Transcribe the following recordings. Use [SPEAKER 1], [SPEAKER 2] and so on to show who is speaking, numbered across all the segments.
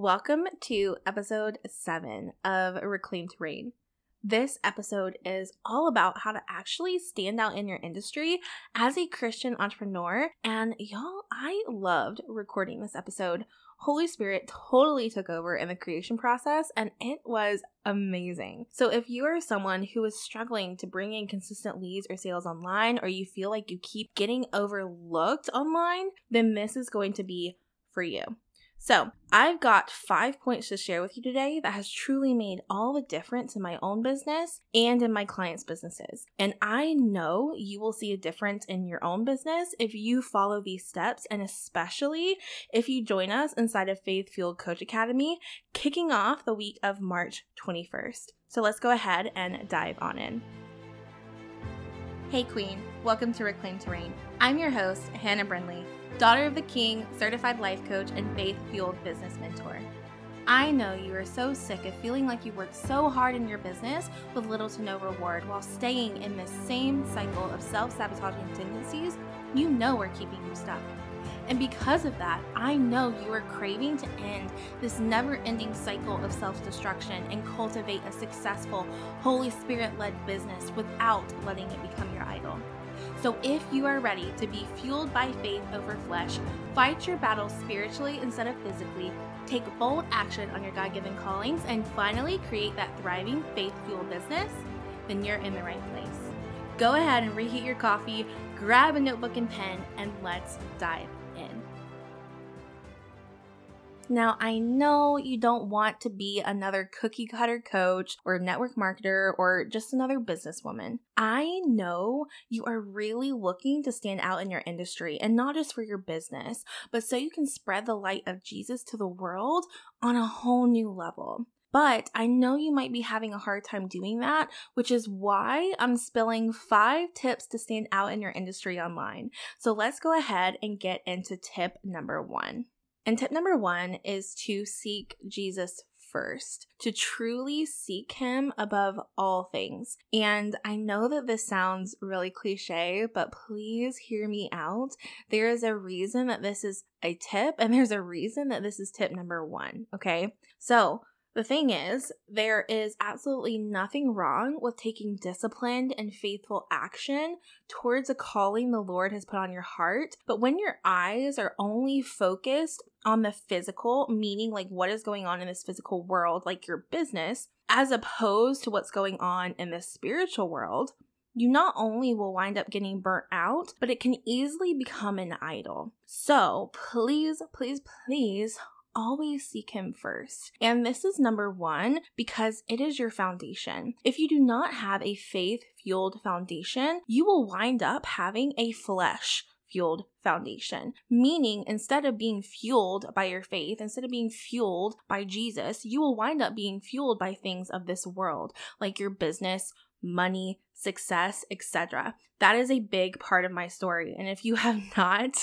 [SPEAKER 1] Welcome to episode seven of Reclaimed Reign. This episode is all about how to actually stand out in your industry as a Christian entrepreneur. And y'all, I loved recording this episode. Holy Spirit totally took over in the creation process and it was amazing. So, if you are someone who is struggling to bring in consistent leads or sales online, or you feel like you keep getting overlooked online, then this is going to be for you. So, I've got five points to share with you today that has truly made all the difference in my own business and in my clients' businesses. And I know you will see a difference in your own business if you follow these steps, and especially if you join us inside of Faith Fueled Coach Academy, kicking off the week of March 21st. So, let's go ahead and dive on in. Hey, Queen, welcome to Reclaimed Reign. I'm your host, Hannah Brindley daughter of the King, certified life coach, and faith fueled business mentor. I know you are so sick of feeling like you work so hard in your business with little to no reward while staying in this same cycle of self sabotaging tendencies you know are keeping you stuck. And because of that, I know you are craving to end this never ending cycle of self destruction and cultivate a successful, Holy Spirit led business without letting it become your idol. So, if you are ready to be fueled by faith over flesh, fight your battles spiritually instead of physically, take bold action on your God given callings, and finally create that thriving faith fueled business, then you're in the right place. Go ahead and reheat your coffee, grab a notebook and pen, and let's dive now, I know you don't want to be another cookie cutter coach or network marketer or just another businesswoman. I know you are really looking to stand out in your industry and not just for your business, but so you can spread the light of Jesus to the world on a whole new level. But I know you might be having a hard time doing that, which is why I'm spilling five tips to stand out in your industry online. So let's go ahead and get into tip number one. And tip number one is to seek Jesus first, to truly seek him above all things. And I know that this sounds really cliche, but please hear me out. There is a reason that this is a tip, and there's a reason that this is tip number one, okay? So, the thing is, there is absolutely nothing wrong with taking disciplined and faithful action towards a calling the Lord has put on your heart. But when your eyes are only focused on the physical, meaning like what is going on in this physical world, like your business, as opposed to what's going on in the spiritual world, you not only will wind up getting burnt out, but it can easily become an idol. So please, please, please always seek Him first. And this is number one because it is your foundation. If you do not have a faith fueled foundation, you will wind up having a flesh fueled foundation. Meaning, instead of being fueled by your faith, instead of being fueled by Jesus, you will wind up being fueled by things of this world, like your business, money, success, etc. That is a big part of my story. And if you have not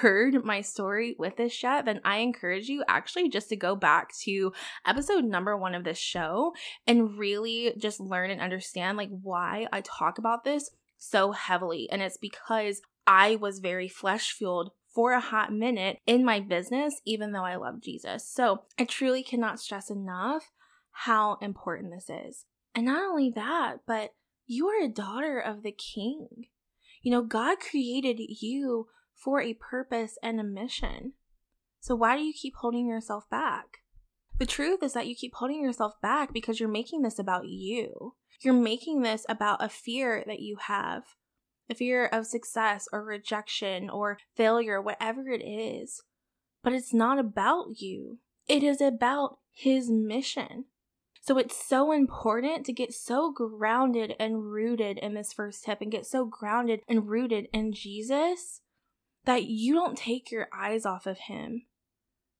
[SPEAKER 1] heard my story with this yet, then I encourage you actually just to go back to episode number one of this show and really just learn and understand like why I talk about this so heavily. And it's because I was very flesh fueled for a hot minute in my business, even though I love Jesus. So I truly cannot stress enough how important this is. And not only that, but you are a daughter of the king. You know, God created you for a purpose and a mission. So why do you keep holding yourself back? The truth is that you keep holding yourself back because you're making this about you. You're making this about a fear that you have a fear of success or rejection or failure, whatever it is. But it's not about you, it is about His mission. So it's so important to get so grounded and rooted in this first tip and get so grounded and rooted in Jesus that you don't take your eyes off of him.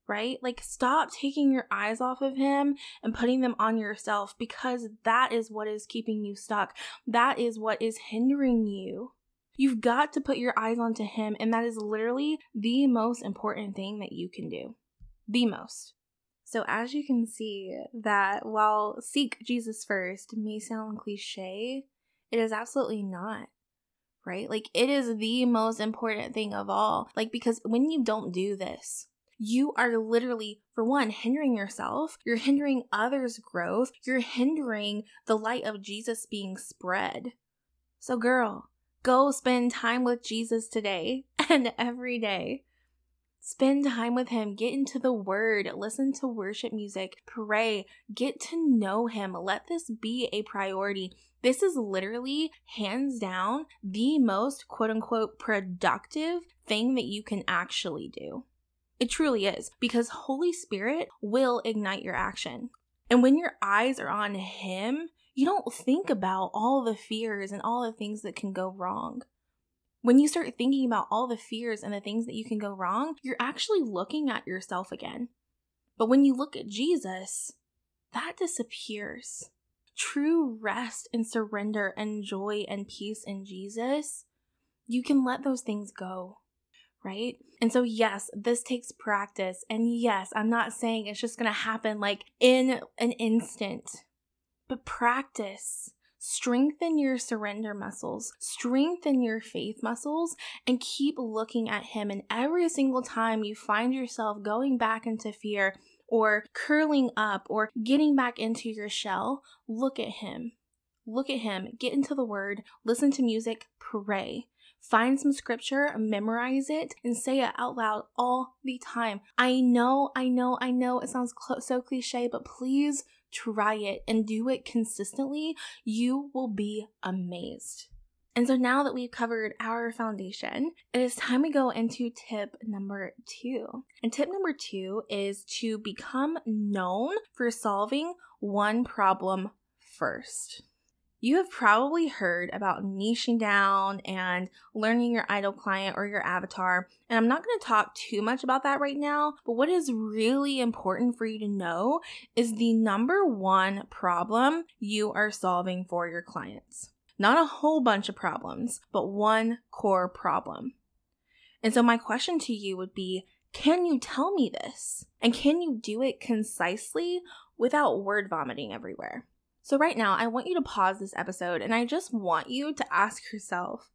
[SPEAKER 1] Right? Like, stop taking your eyes off of him and putting them on yourself because that is what is keeping you stuck. That is what is hindering you. You've got to put your eyes onto him, and that is literally the most important thing that you can do. The most. So, as you can see, that while seek Jesus first may sound cliche, it is absolutely not, right? Like, it is the most important thing of all. Like, because when you don't do this, you are literally, for one, hindering yourself, you're hindering others' growth, you're hindering the light of Jesus being spread. So, girl, go spend time with Jesus today and every day. Spend time with him, get into the word, listen to worship music, pray, get to know him. Let this be a priority. This is literally, hands down, the most quote unquote productive thing that you can actually do. It truly is because Holy Spirit will ignite your action. And when your eyes are on Him, you don't think about all the fears and all the things that can go wrong. When you start thinking about all the fears and the things that you can go wrong, you're actually looking at yourself again. But when you look at Jesus, that disappears. True rest and surrender and joy and peace in Jesus, you can let those things go, right? And so, yes, this takes practice. And yes, I'm not saying it's just gonna happen like in an instant, but practice strengthen your surrender muscles, strengthen your faith muscles, and keep looking at Him. And every single time you find yourself going back into fear or curling up or getting back into your shell, look at Him. Look at Him, get into the Word, listen to music, pray. Find some scripture, memorize it, and say it out loud all the time. I know, I know, I know it sounds cl- so cliche, but please try it and do it consistently, you will be amazed. And so now that we've covered our foundation, it is time we go into tip number two. And tip number two is to become known for solving one problem first. You have probably heard about niching down and learning your ideal client or your avatar. And I'm not going to talk too much about that right now, but what is really important for you to know is the number one problem you are solving for your clients. Not a whole bunch of problems, but one core problem. And so, my question to you would be can you tell me this? And can you do it concisely without word vomiting everywhere? So, right now, I want you to pause this episode and I just want you to ask yourself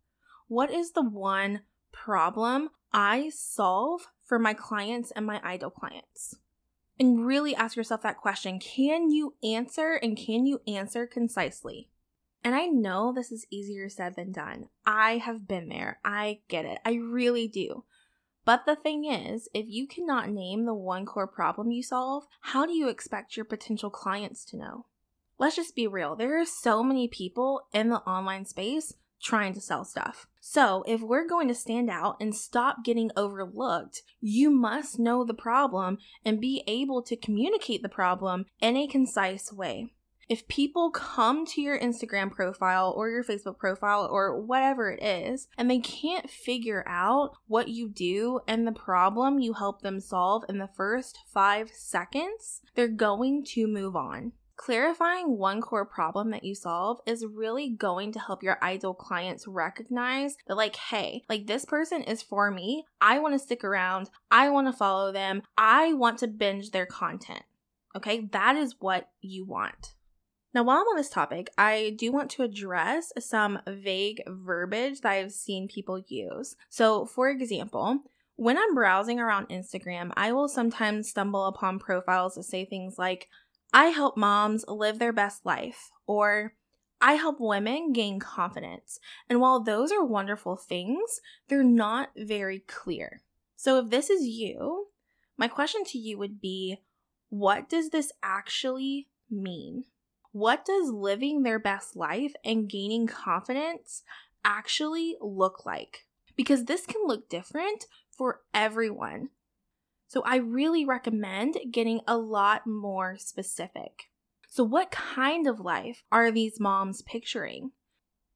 [SPEAKER 1] what is the one problem I solve for my clients and my ideal clients? And really ask yourself that question Can you answer and can you answer concisely? And I know this is easier said than done. I have been there. I get it. I really do. But the thing is, if you cannot name the one core problem you solve, how do you expect your potential clients to know? Let's just be real. There are so many people in the online space trying to sell stuff. So, if we're going to stand out and stop getting overlooked, you must know the problem and be able to communicate the problem in a concise way. If people come to your Instagram profile or your Facebook profile or whatever it is, and they can't figure out what you do and the problem you help them solve in the first five seconds, they're going to move on. Clarifying one core problem that you solve is really going to help your ideal clients recognize that, like, hey, like this person is for me. I want to stick around. I want to follow them. I want to binge their content. Okay, that is what you want. Now, while I'm on this topic, I do want to address some vague verbiage that I've seen people use. So, for example, when I'm browsing around Instagram, I will sometimes stumble upon profiles that say things like, I help moms live their best life, or I help women gain confidence. And while those are wonderful things, they're not very clear. So if this is you, my question to you would be what does this actually mean? What does living their best life and gaining confidence actually look like? Because this can look different for everyone. So I really recommend getting a lot more specific. So, what kind of life are these moms picturing?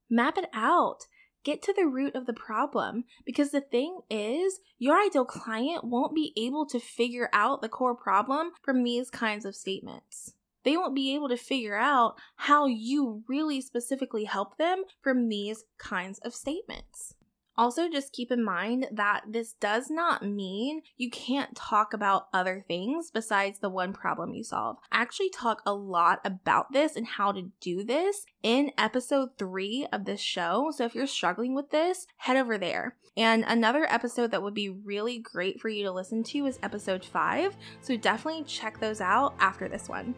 [SPEAKER 1] Map it out. Get to the root of the problem because the thing is, your ideal client won't be able to figure out the core problem from these kinds of statements. They won't be able to figure out how you really specifically help them from these kinds of statements. Also, just keep in mind that this does not mean you can't talk about other things besides the one problem you solve. I actually talk a lot about this and how to do this in episode three of this show. So if you're struggling with this, head over there. And another episode that would be really great for you to listen to is episode five. So definitely check those out after this one.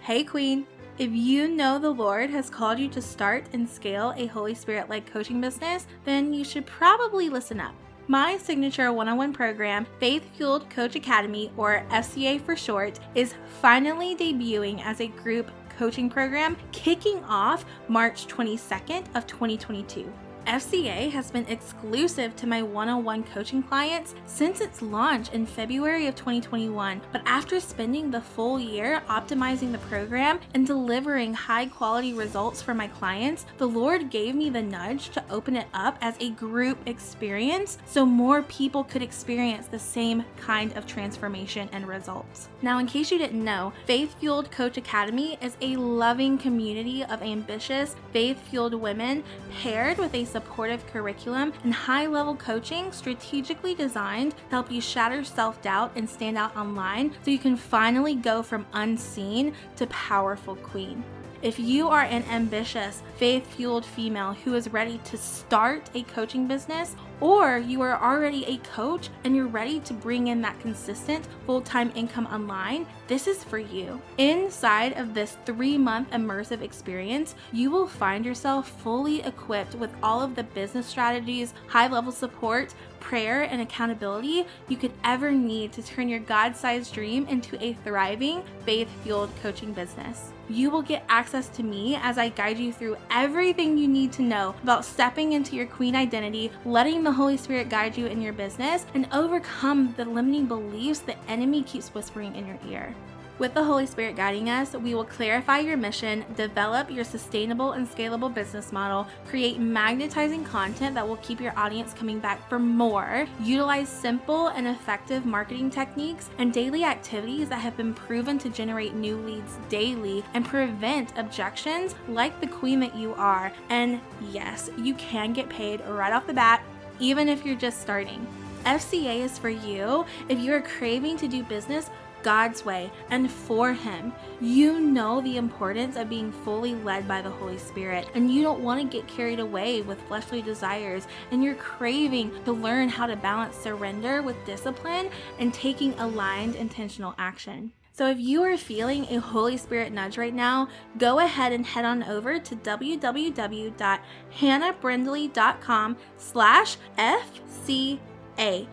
[SPEAKER 1] Hey, Queen. If you know the Lord has called you to start and scale a Holy Spirit led coaching business, then you should probably listen up. My signature one on one program, Faith Fueled Coach Academy, or FCA for short, is finally debuting as a group coaching program kicking off March 22nd of 2022. FCA has been exclusive to my one on one coaching clients since its launch in February of 2021. But after spending the full year optimizing the program and delivering high quality results for my clients, the Lord gave me the nudge to open it up as a group experience so more people could experience the same kind of transformation and results. Now, in case you didn't know, Faith Fueled Coach Academy is a loving community of ambitious, faith fueled women paired with a supportive curriculum and high level coaching strategically designed to help you shatter self doubt and stand out online so you can finally go from unseen to powerful queen. If you are an ambitious, faith fueled female who is ready to start a coaching business, or you are already a coach and you're ready to bring in that consistent full time income online, this is for you. Inside of this three month immersive experience, you will find yourself fully equipped with all of the business strategies, high level support, prayer, and accountability you could ever need to turn your God sized dream into a thriving, faith fueled coaching business. You will get access to me as I guide you through everything you need to know about stepping into your queen identity, letting the Holy Spirit guide you in your business, and overcome the limiting beliefs the enemy keeps whispering in your ear. With the Holy Spirit guiding us, we will clarify your mission, develop your sustainable and scalable business model, create magnetizing content that will keep your audience coming back for more, utilize simple and effective marketing techniques and daily activities that have been proven to generate new leads daily and prevent objections like the queen that you are. And yes, you can get paid right off the bat, even if you're just starting. FCA is for you if you are craving to do business God's way and for Him. You know the importance of being fully led by the Holy Spirit, and you don't want to get carried away with fleshly desires, and you're craving to learn how to balance surrender with discipline and taking aligned intentional action. So if you are feeling a Holy Spirit nudge right now, go ahead and head on over to www.hannahbrindley.com slash FCA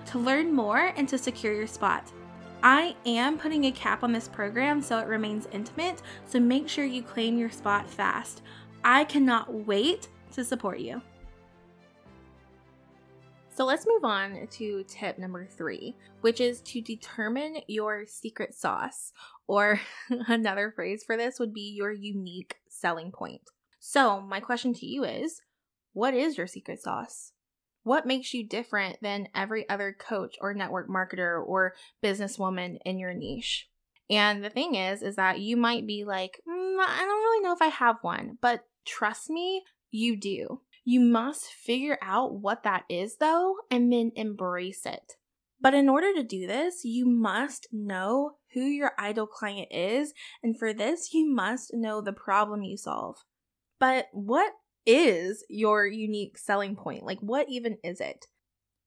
[SPEAKER 1] to learn more and to secure your spot. I am putting a cap on this program so it remains intimate, so make sure you claim your spot fast. I cannot wait to support you. So let's move on to tip number three, which is to determine your secret sauce, or another phrase for this would be your unique selling point. So, my question to you is what is your secret sauce? What makes you different than every other coach or network marketer or businesswoman in your niche? And the thing is, is that you might be like, mm, I don't really know if I have one, but trust me, you do. You must figure out what that is though, and then embrace it. But in order to do this, you must know who your ideal client is, and for this, you must know the problem you solve. But what is your unique selling point? Like, what even is it?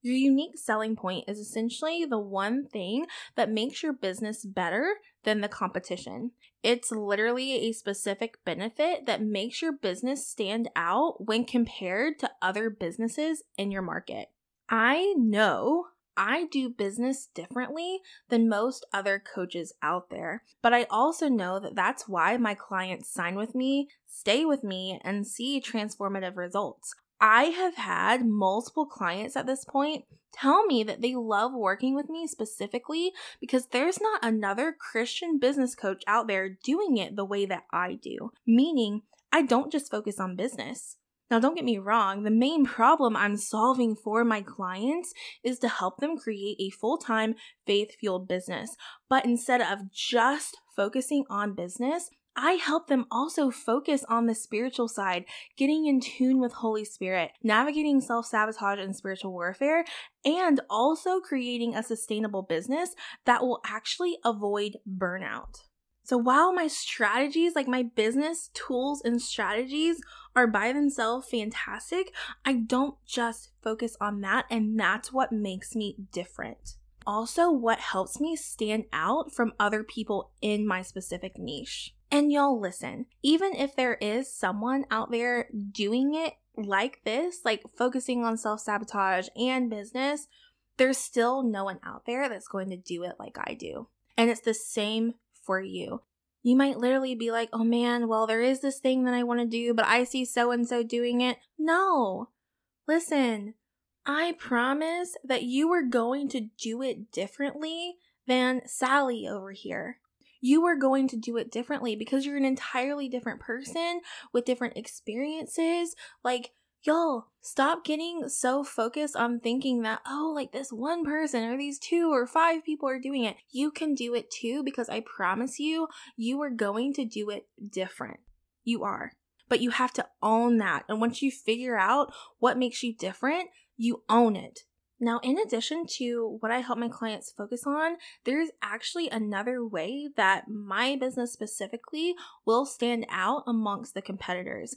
[SPEAKER 1] Your unique selling point is essentially the one thing that makes your business better than the competition. It's literally a specific benefit that makes your business stand out when compared to other businesses in your market. I know I do business differently than most other coaches out there. But I also know that that's why my clients sign with me, stay with me, and see transformative results. I have had multiple clients at this point tell me that they love working with me specifically because there's not another Christian business coach out there doing it the way that I do. Meaning, I don't just focus on business. Now, don't get me wrong, the main problem I'm solving for my clients is to help them create a full time faith fueled business. But instead of just focusing on business, I help them also focus on the spiritual side, getting in tune with Holy Spirit, navigating self sabotage and spiritual warfare, and also creating a sustainable business that will actually avoid burnout. So while my strategies, like my business tools and strategies, are by themselves fantastic, I don't just focus on that, and that's what makes me different. Also, what helps me stand out from other people in my specific niche. And y'all listen, even if there is someone out there doing it like this, like focusing on self sabotage and business, there's still no one out there that's going to do it like I do. And it's the same for you. You might literally be like, oh man, well, there is this thing that I want to do, but I see so and so doing it. No. Listen, I promise that you are going to do it differently than Sally over here. You are going to do it differently because you're an entirely different person with different experiences. Like, Y'all, stop getting so focused on thinking that, oh, like this one person or these two or five people are doing it. You can do it too because I promise you, you are going to do it different. You are. But you have to own that. And once you figure out what makes you different, you own it. Now, in addition to what I help my clients focus on, there's actually another way that my business specifically will stand out amongst the competitors.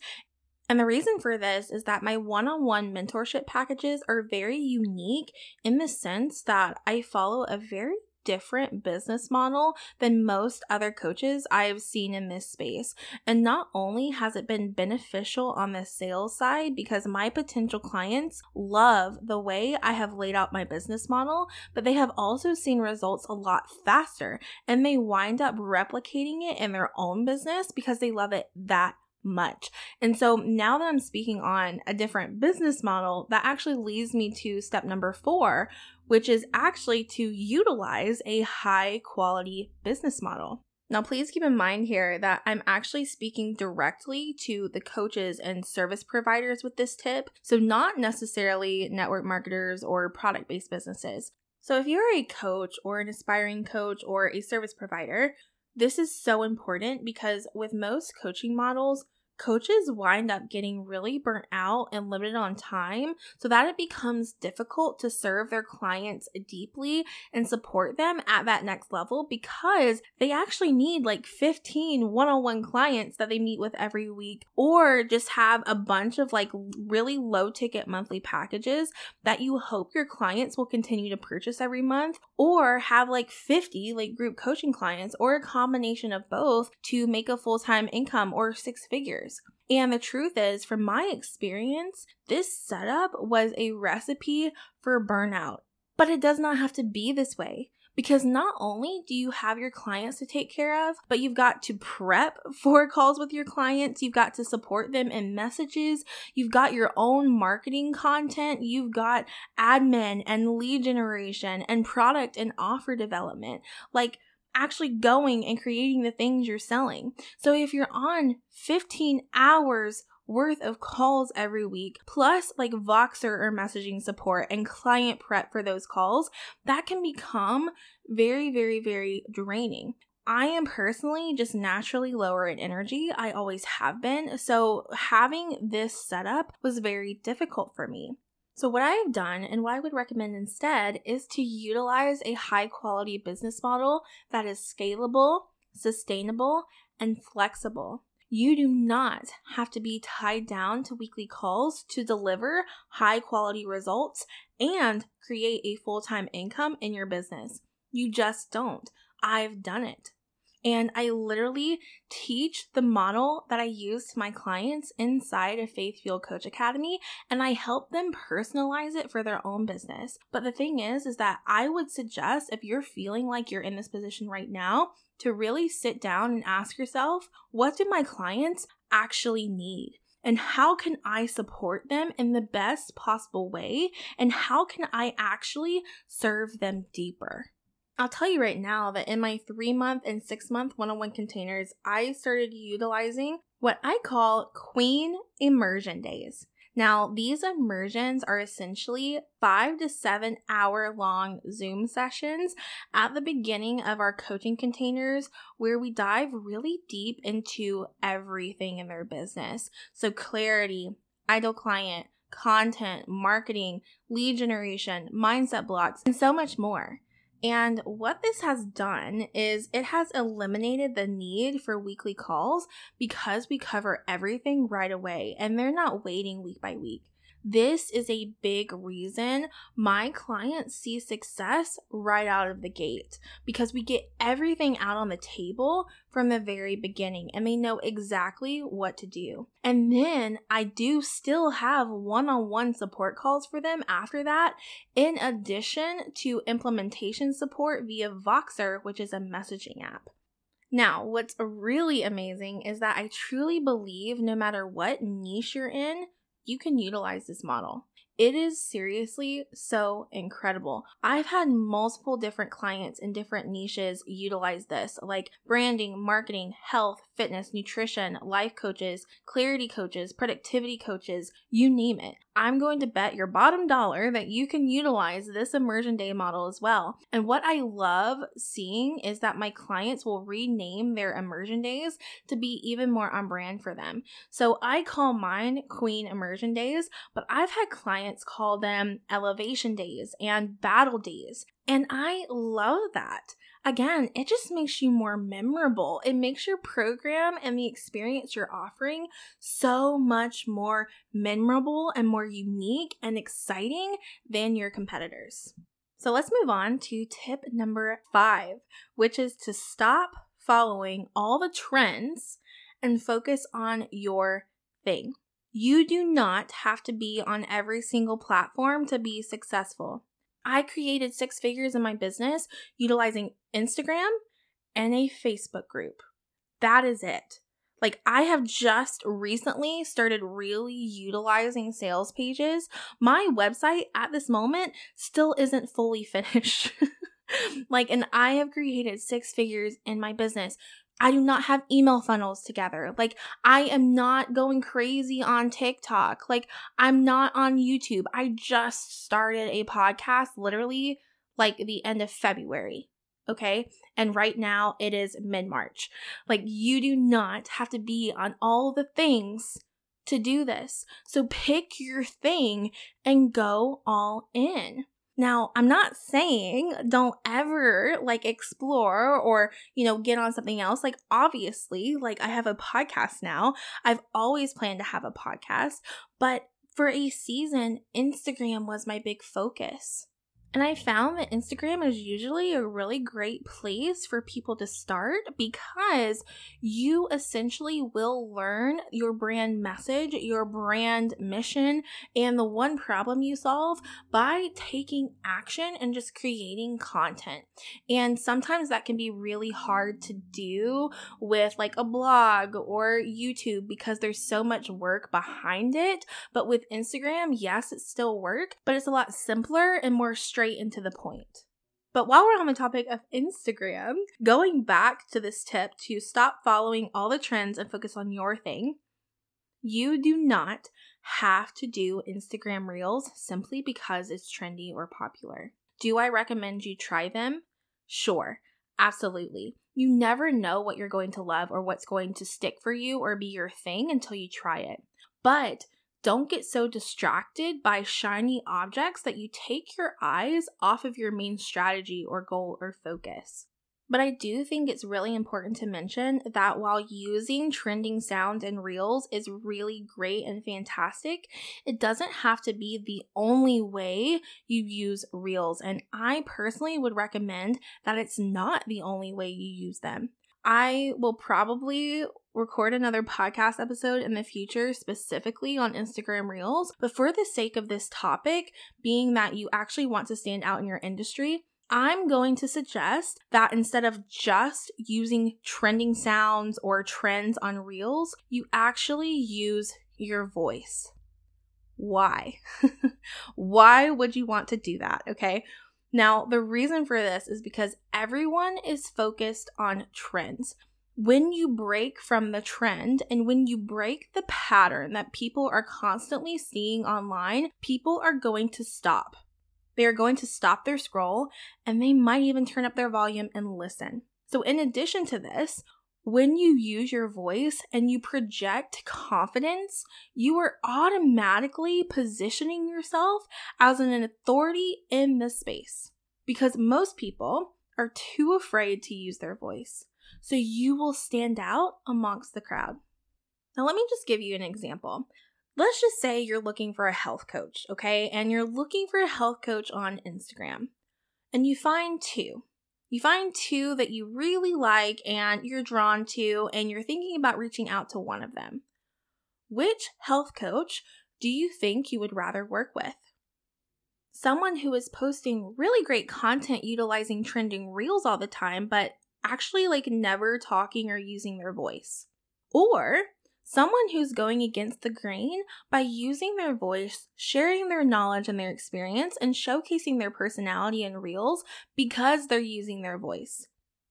[SPEAKER 1] And the reason for this is that my one on one mentorship packages are very unique in the sense that I follow a very different business model than most other coaches I've seen in this space. And not only has it been beneficial on the sales side because my potential clients love the way I have laid out my business model, but they have also seen results a lot faster and they wind up replicating it in their own business because they love it that much. And so now that I'm speaking on a different business model, that actually leads me to step number four, which is actually to utilize a high quality business model. Now, please keep in mind here that I'm actually speaking directly to the coaches and service providers with this tip, so not necessarily network marketers or product based businesses. So, if you're a coach or an aspiring coach or a service provider, this is so important because with most coaching models, coaches wind up getting really burnt out and limited on time so that it becomes difficult to serve their clients deeply and support them at that next level because they actually need like 15 one-on-one clients that they meet with every week or just have a bunch of like really low ticket monthly packages that you hope your clients will continue to purchase every month or have like 50 like group coaching clients or a combination of both to make a full-time income or six figures and the truth is, from my experience, this setup was a recipe for burnout. But it does not have to be this way because not only do you have your clients to take care of, but you've got to prep for calls with your clients, you've got to support them in messages, you've got your own marketing content, you've got admin and lead generation and product and offer development. Like, actually going and creating the things you're selling. So if you're on 15 hours worth of calls every week, plus like Voxer or messaging support and client prep for those calls, that can become very, very, very draining. I am personally just naturally lower in energy. I always have been. So having this setup was very difficult for me. So, what I have done and what I would recommend instead is to utilize a high quality business model that is scalable, sustainable, and flexible. You do not have to be tied down to weekly calls to deliver high quality results and create a full time income in your business. You just don't. I've done it. And I literally teach the model that I use to my clients inside of Faith Fueled Coach Academy and I help them personalize it for their own business. But the thing is is that I would suggest if you're feeling like you're in this position right now to really sit down and ask yourself, what do my clients actually need? and how can I support them in the best possible way? And how can I actually serve them deeper? I'll tell you right now that in my three month and six month one on one containers, I started utilizing what I call Queen Immersion Days. Now, these immersions are essentially five to seven hour long Zoom sessions at the beginning of our coaching containers where we dive really deep into everything in their business. So, clarity, ideal client, content, marketing, lead generation, mindset blocks, and so much more. And what this has done is it has eliminated the need for weekly calls because we cover everything right away and they're not waiting week by week. This is a big reason my clients see success right out of the gate because we get everything out on the table from the very beginning and they know exactly what to do. And then I do still have one on one support calls for them after that, in addition to implementation support via Voxer, which is a messaging app. Now, what's really amazing is that I truly believe no matter what niche you're in, you can utilize this model. It is seriously so incredible. I've had multiple different clients in different niches utilize this, like branding, marketing, health, fitness, nutrition, life coaches, clarity coaches, productivity coaches, you name it. I'm going to bet your bottom dollar that you can utilize this immersion day model as well. And what I love seeing is that my clients will rename their immersion days to be even more on brand for them. So I call mine Queen Immersion Days, but I've had clients call them Elevation Days and Battle Days. And I love that. Again, it just makes you more memorable. It makes your program and the experience you're offering so much more memorable and more unique and exciting than your competitors. So let's move on to tip number five, which is to stop following all the trends and focus on your thing. You do not have to be on every single platform to be successful. I created six figures in my business utilizing Instagram and a Facebook group. That is it. Like, I have just recently started really utilizing sales pages. My website at this moment still isn't fully finished. like, and I have created six figures in my business I do not have email funnels together. Like, I am not going crazy on TikTok. Like, I'm not on YouTube. I just started a podcast literally like the end of February. Okay. And right now it is mid March. Like, you do not have to be on all the things to do this. So pick your thing and go all in. Now, I'm not saying don't ever like explore or, you know, get on something else. Like, obviously, like I have a podcast now. I've always planned to have a podcast, but for a season, Instagram was my big focus. And I found that Instagram is usually a really great place for people to start because you essentially will learn your brand message, your brand mission, and the one problem you solve by taking action and just creating content. And sometimes that can be really hard to do with like a blog or YouTube because there's so much work behind it. But with Instagram, yes, it's still work, but it's a lot simpler and more straight and to the point. But while we're on the topic of Instagram, going back to this tip to stop following all the trends and focus on your thing, you do not have to do Instagram Reels simply because it's trendy or popular. Do I recommend you try them? Sure, absolutely. You never know what you're going to love or what's going to stick for you or be your thing until you try it. But don't get so distracted by shiny objects that you take your eyes off of your main strategy or goal or focus. But I do think it's really important to mention that while using trending sounds and reels is really great and fantastic, it doesn't have to be the only way you use reels. And I personally would recommend that it's not the only way you use them. I will probably record another podcast episode in the future specifically on Instagram Reels. But for the sake of this topic, being that you actually want to stand out in your industry, I'm going to suggest that instead of just using trending sounds or trends on Reels, you actually use your voice. Why? Why would you want to do that? Okay. Now, the reason for this is because everyone is focused on trends. When you break from the trend and when you break the pattern that people are constantly seeing online, people are going to stop. They are going to stop their scroll and they might even turn up their volume and listen. So, in addition to this, when you use your voice and you project confidence, you are automatically positioning yourself as an authority in this space. Because most people are too afraid to use their voice. So you will stand out amongst the crowd. Now, let me just give you an example. Let's just say you're looking for a health coach, okay? And you're looking for a health coach on Instagram. And you find two you find two that you really like and you're drawn to, and you're thinking about reaching out to one of them. Which health coach do you think you would rather work with? Someone who is posting really great content utilizing trending reels all the time, but actually like never talking or using their voice. Or someone who's going against the grain by using their voice, sharing their knowledge and their experience, and showcasing their personality in reels because they're using their voice.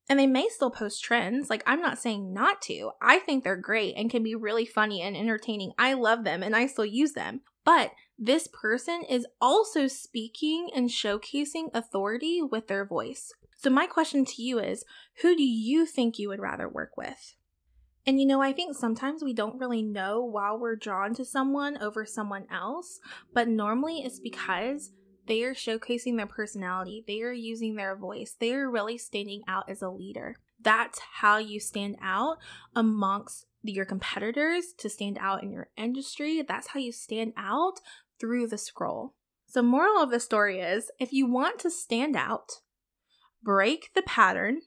[SPEAKER 1] And they may still post trends. Like, I'm not saying not to. I think they're great and can be really funny and entertaining. I love them and I still use them. But this person is also speaking and showcasing authority with their voice. So, my question to you is who do you think you would rather work with? And you know, I think sometimes we don't really know why we're drawn to someone over someone else, but normally it's because they are showcasing their personality, they are using their voice, they are really standing out as a leader. That's how you stand out amongst your competitors to stand out in your industry. That's how you stand out through the scroll. So, moral of the story is if you want to stand out, break the pattern,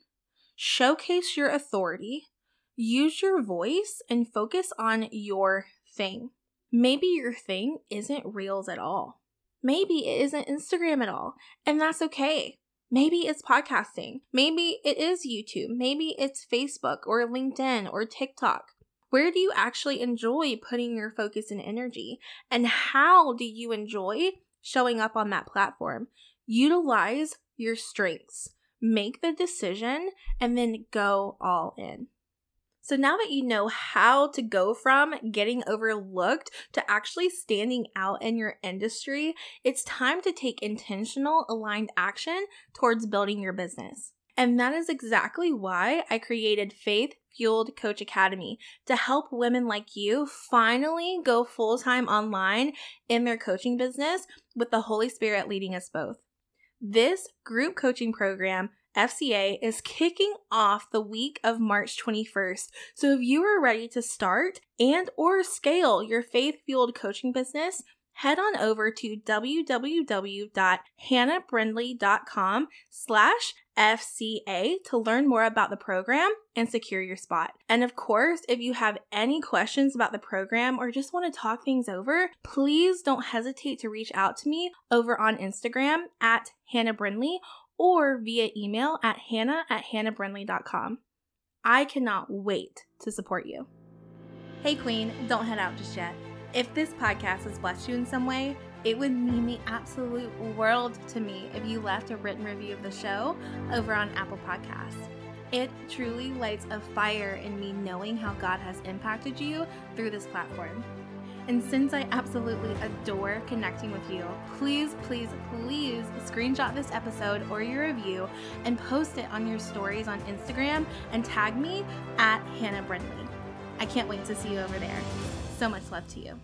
[SPEAKER 1] showcase your authority, use your voice and focus on your thing. Maybe your thing isn't Reels at all. Maybe it isn't Instagram at all, and that's okay. Maybe it's podcasting. Maybe it is YouTube. Maybe it's Facebook or LinkedIn or TikTok. Where do you actually enjoy putting your focus and energy? And how do you enjoy showing up on that platform? Utilize your strengths, make the decision, and then go all in. So now that you know how to go from getting overlooked to actually standing out in your industry, it's time to take intentional, aligned action towards building your business. And that is exactly why I created Faith Fueled Coach Academy to help women like you finally go full time online in their coaching business with the Holy Spirit leading us both. This group coaching program FCA is kicking off the week of March 21st. So if you are ready to start and or scale your faith-fueled coaching business, head on over to www.hannahbrindley.com slash FCA to learn more about the program and secure your spot. And of course, if you have any questions about the program or just want to talk things over, please don't hesitate to reach out to me over on Instagram at Hannah Brindley or via email at hannah at hannahbrindley.com. I cannot wait to support you. Hey, Queen, don't head out just yet. If this podcast has blessed you in some way, it would mean the absolute world to me if you left a written review of the show over on Apple Podcasts. It truly lights a fire in me knowing how God has impacted you through this platform. And since I absolutely adore connecting with you, please, please, please screenshot this episode or your review and post it on your stories on Instagram and tag me at Hannah Brindley. I can't wait to see you over there. So much love to you.